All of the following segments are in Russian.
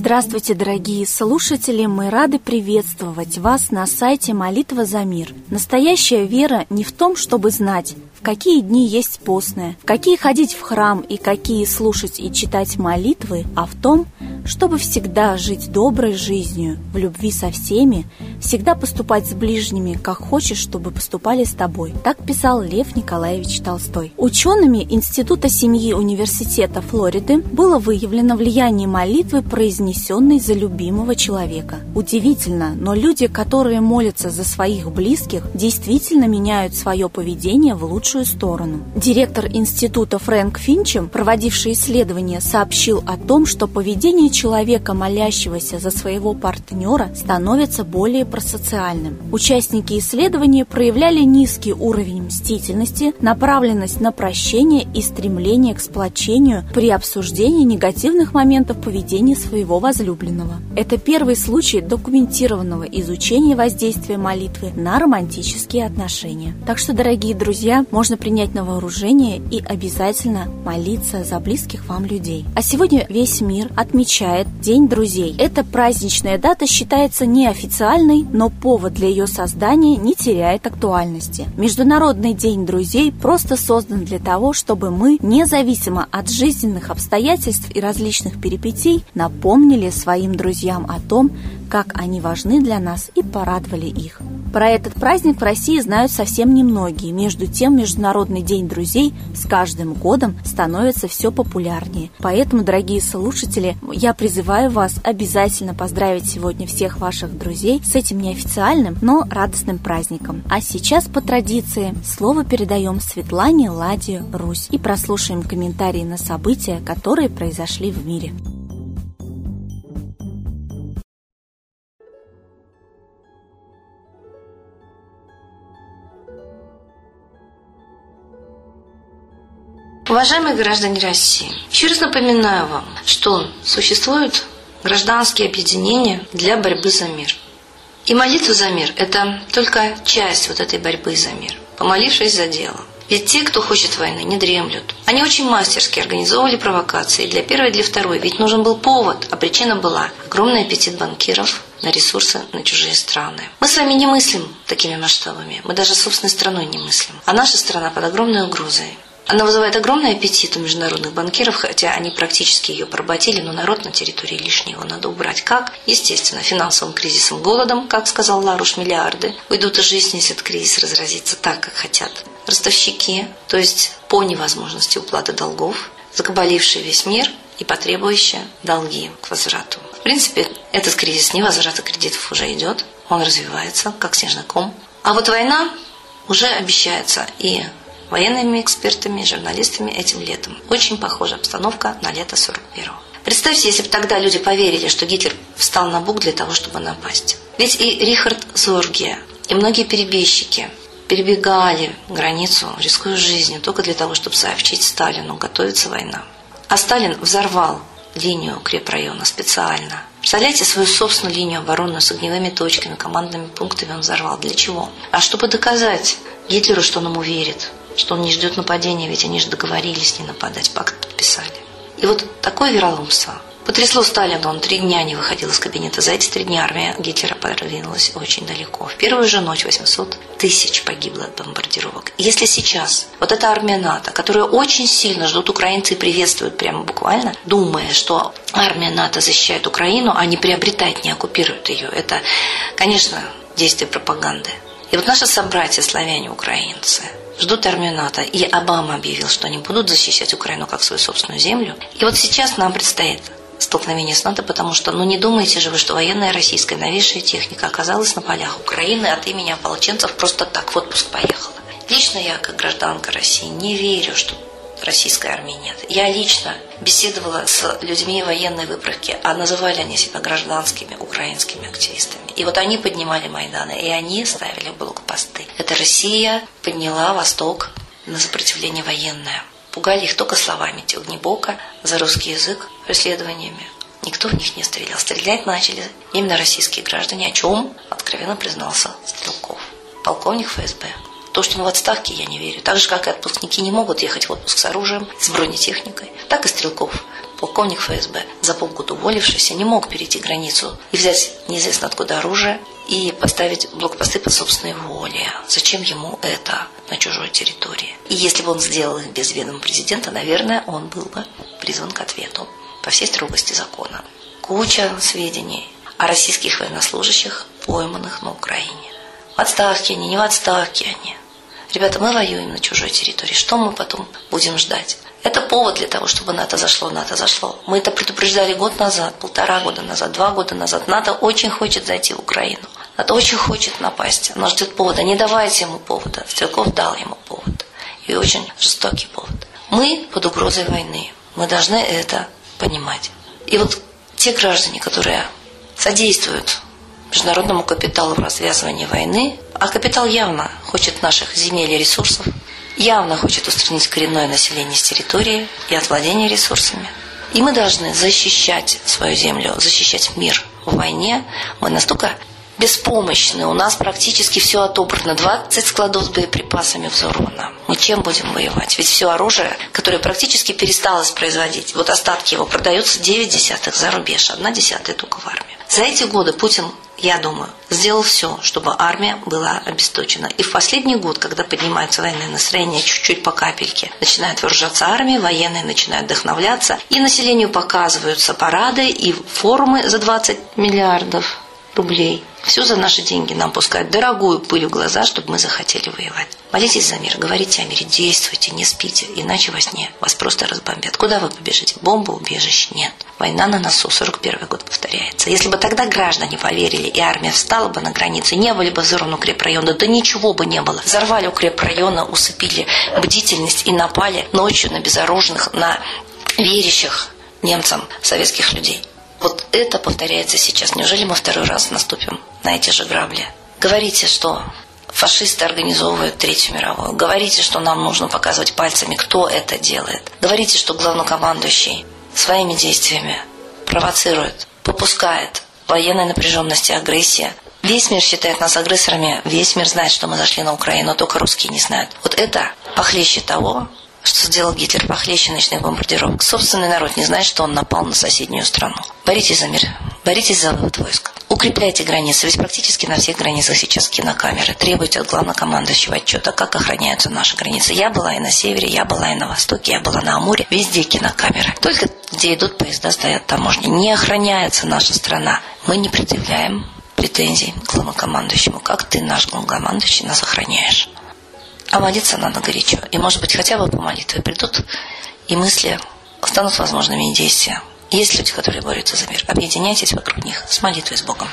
Здравствуйте, дорогие слушатели! Мы рады приветствовать вас на сайте «Молитва за мир». Настоящая вера не в том, чтобы знать, в какие дни есть постное, в какие ходить в храм и какие слушать и читать молитвы, а в том, чтобы всегда жить доброй жизнью, в любви со всеми, всегда поступать с ближними, как хочешь, чтобы поступали с тобой. Так писал Лев Николаевич Толстой. Учеными Института семьи Университета Флориды было выявлено влияние молитвы, произнесенной за любимого человека. Удивительно, но люди, которые молятся за своих близких, действительно меняют свое поведение в лучшую сторону. Директор института Фрэнк Финчем, проводивший исследование, сообщил о том, что поведение человека, молящегося за своего партнера, становится более просоциальным. Участники исследования проявляли низкий уровень мстительности, направленность на прощение и стремление к сплочению при обсуждении негативных моментов поведения своего возлюбленного. Это первый случай документированного изучения воздействия молитвы на романтические отношения. Так что, дорогие друзья, можно принять на вооружение и обязательно молиться за близких вам людей. А сегодня весь мир отмечает День друзей. Эта праздничная дата считается неофициальной, но повод для ее создания не теряет актуальности. Международный День друзей просто создан для того, чтобы мы, независимо от жизненных обстоятельств и различных перипетий, напомнили своим друзьям о том, как они важны для нас и порадовали их. Про этот праздник в России знают совсем немногие. Между тем, Международный день друзей с каждым годом становится все популярнее. Поэтому, дорогие слушатели, я призываю вас обязательно поздравить сегодня всех ваших друзей с этим неофициальным, но радостным праздником. А сейчас, по традиции, слово передаем Светлане Ладе Русь и прослушаем комментарии на события, которые произошли в мире. Уважаемые граждане России, еще раз напоминаю вам, что существуют гражданские объединения для борьбы за мир. И молитва за мир – это только часть вот этой борьбы за мир, помолившись за дело. Ведь те, кто хочет войны, не дремлют. Они очень мастерски организовывали провокации для первой для второй, ведь нужен был повод, а причина была огромный аппетит банкиров на ресурсы на чужие страны. Мы с вами не мыслим такими масштабами, мы даже собственной страной не мыслим. А наша страна под огромной угрозой. Она вызывает огромный аппетит у международных банкиров, хотя они практически ее поработили, но народ на территории лишнего надо убрать. Как? Естественно, финансовым кризисом, голодом, как сказал Ларуш, миллиарды уйдут из жизни, если этот кризис разразится так, как хотят. Ростовщики, то есть по невозможности уплаты долгов, закабалившие весь мир и потребующие долги к возврату. В принципе, этот кризис невозврата кредитов уже идет, он развивается, как снежный ком. А вот война уже обещается и военными экспертами, журналистами этим летом. Очень похожа обстановка на лето 41-го. Представьте, если бы тогда люди поверили, что Гитлер встал на бук для того, чтобы напасть. Ведь и Рихард Зоргия, и многие перебежчики перебегали границу, рискуя жизнью, только для того, чтобы сообщить Сталину, готовится война. А Сталин взорвал линию укрепрайона специально. Представляете свою собственную линию обороны с огневыми точками, командными пунктами он взорвал. Для чего? А чтобы доказать Гитлеру, что он ему верит, что он не ждет нападения, ведь они же договорились не нападать, пакт подписали. И вот такое вероломство потрясло Сталина. Он три дня не выходил из кабинета. За эти три дня армия Гитлера продвинулась очень далеко. В первую же ночь 800 тысяч погибло от бомбардировок. Если сейчас вот эта армия НАТО, которую очень сильно ждут украинцы и приветствуют прямо буквально, думая, что армия НАТО защищает Украину, а не приобретает, не оккупирует ее, это, конечно, действие пропаганды. И вот наши собратья, славяне-украинцы, ждут армию НАТО. И Обама объявил, что они будут защищать Украину как свою собственную землю. И вот сейчас нам предстоит столкновение с НАТО, потому что, ну не думайте же вы, что военная российская новейшая техника оказалась на полях Украины от имени ополченцев просто так в отпуск поехала. Лично я, как гражданка России, не верю, что российской армии нет. Я лично беседовала с людьми военной выправки, а называли они себя гражданскими украинскими активистами. И вот они поднимали Майданы, и они ставили блокпосты. Это Россия подняла Восток на сопротивление военное. Пугали их только словами Огнебока за русский язык преследованиями. Никто в них не стрелял. Стрелять начали именно российские граждане, о чем откровенно признался Стрелков, полковник ФСБ. То, что он в отставке, я не верю. Так же, как и отпускники не могут ехать в отпуск с оружием, с бронетехникой, так и Стрелков полковник ФСБ, за полгода уволившийся, не мог перейти границу и взять неизвестно откуда оружие и поставить блокпосты по собственной воле. Зачем ему это на чужой территории? И если бы он сделал их без ведома президента, наверное, он был бы призван к ответу по всей строгости закона. Куча сведений о российских военнослужащих, пойманных на Украине. В отставке они, не в отставке они. Ребята, мы воюем на чужой территории. Что мы потом будем ждать? Это повод для того, чтобы НАТО зашло, НАТО зашло. Мы это предупреждали год назад, полтора года назад, два года назад. НАТО очень хочет зайти в Украину. НАТО очень хочет напасть. Оно ждет повода. Не давайте ему повода. Стрелков дал ему повод. И очень жестокий повод. Мы под угрозой войны. Мы должны это понимать. И вот те граждане, которые содействуют международному капиталу в развязывании войны, а капитал явно хочет наших земель и ресурсов, явно хочет устранить коренное население с территории и от владения ресурсами. И мы должны защищать свою землю, защищать мир в войне. Мы настолько беспомощны. У нас практически все отобрано. 20 складов с боеприпасами взорвано. Мы чем будем воевать? Ведь все оружие, которое практически пересталось производить, вот остатки его продаются 9 десятых за рубеж, одна десятая только в армии. За эти годы Путин я думаю, сделал все, чтобы армия была обесточена. И в последний год, когда поднимается военное настроение чуть-чуть по капельке, начинает вооружаться армия, военные начинают вдохновляться, и населению показываются парады и форумы за 20 миллиардов рублей. Все за наши деньги нам пускают дорогую пыль в глаза, чтобы мы захотели воевать. Молитесь за мир, говорите о мире, действуйте, не спите, иначе во сне вас просто разбомбят. Куда вы побежите? Бомба, убежище? Нет. Война на носу, 41 год повторяется. Если бы тогда граждане поверили, и армия встала бы на границе, не были бы взорваны укрепрайоны, да ничего бы не было. Взорвали укрепрайоны, усыпили бдительность и напали ночью на безоружных, на верящих немцам советских людей. Вот это повторяется сейчас. Неужели мы второй раз наступим на эти же грабли? Говорите, что фашисты организовывают Третью мировую. Говорите, что нам нужно показывать пальцами, кто это делает. Говорите, что главнокомандующий своими действиями провоцирует, попускает военной напряженности, агрессии. Весь мир считает нас агрессорами, весь мир знает, что мы зашли на Украину, только русские не знают. Вот это похлеще того, что сделал Гитлер похлеще ночных бомбардировок. Собственный народ не знает, что он напал на соседнюю страну. Боритесь за мир, боритесь за вывод войск. Укрепляйте границы, ведь практически на всех границах сейчас кинокамеры. Требуйте от главнокомандующего отчета, как охраняются наши границы. Я была и на севере, я была и на востоке, я была на Амуре. Везде кинокамеры. Только где идут поезда, стоят таможни. Не охраняется наша страна. Мы не предъявляем претензий главнокомандующему. Как ты, наш главнокомандующий, нас охраняешь? А молиться надо горячо. И, может быть, хотя бы по молитве придут, и мысли станут возможными и действия. Есть люди, которые борются за мир. Объединяйтесь вокруг них с молитвой с Богом.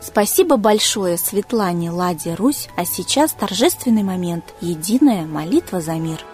Спасибо большое Светлане Ладе Русь, а сейчас торжественный момент – единая молитва за мир –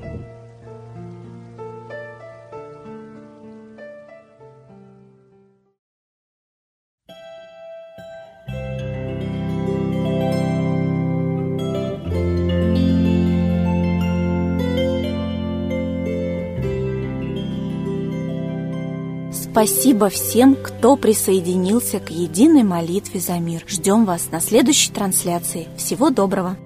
Спасибо всем, кто присоединился к единой молитве за мир. Ждем вас на следующей трансляции. Всего доброго!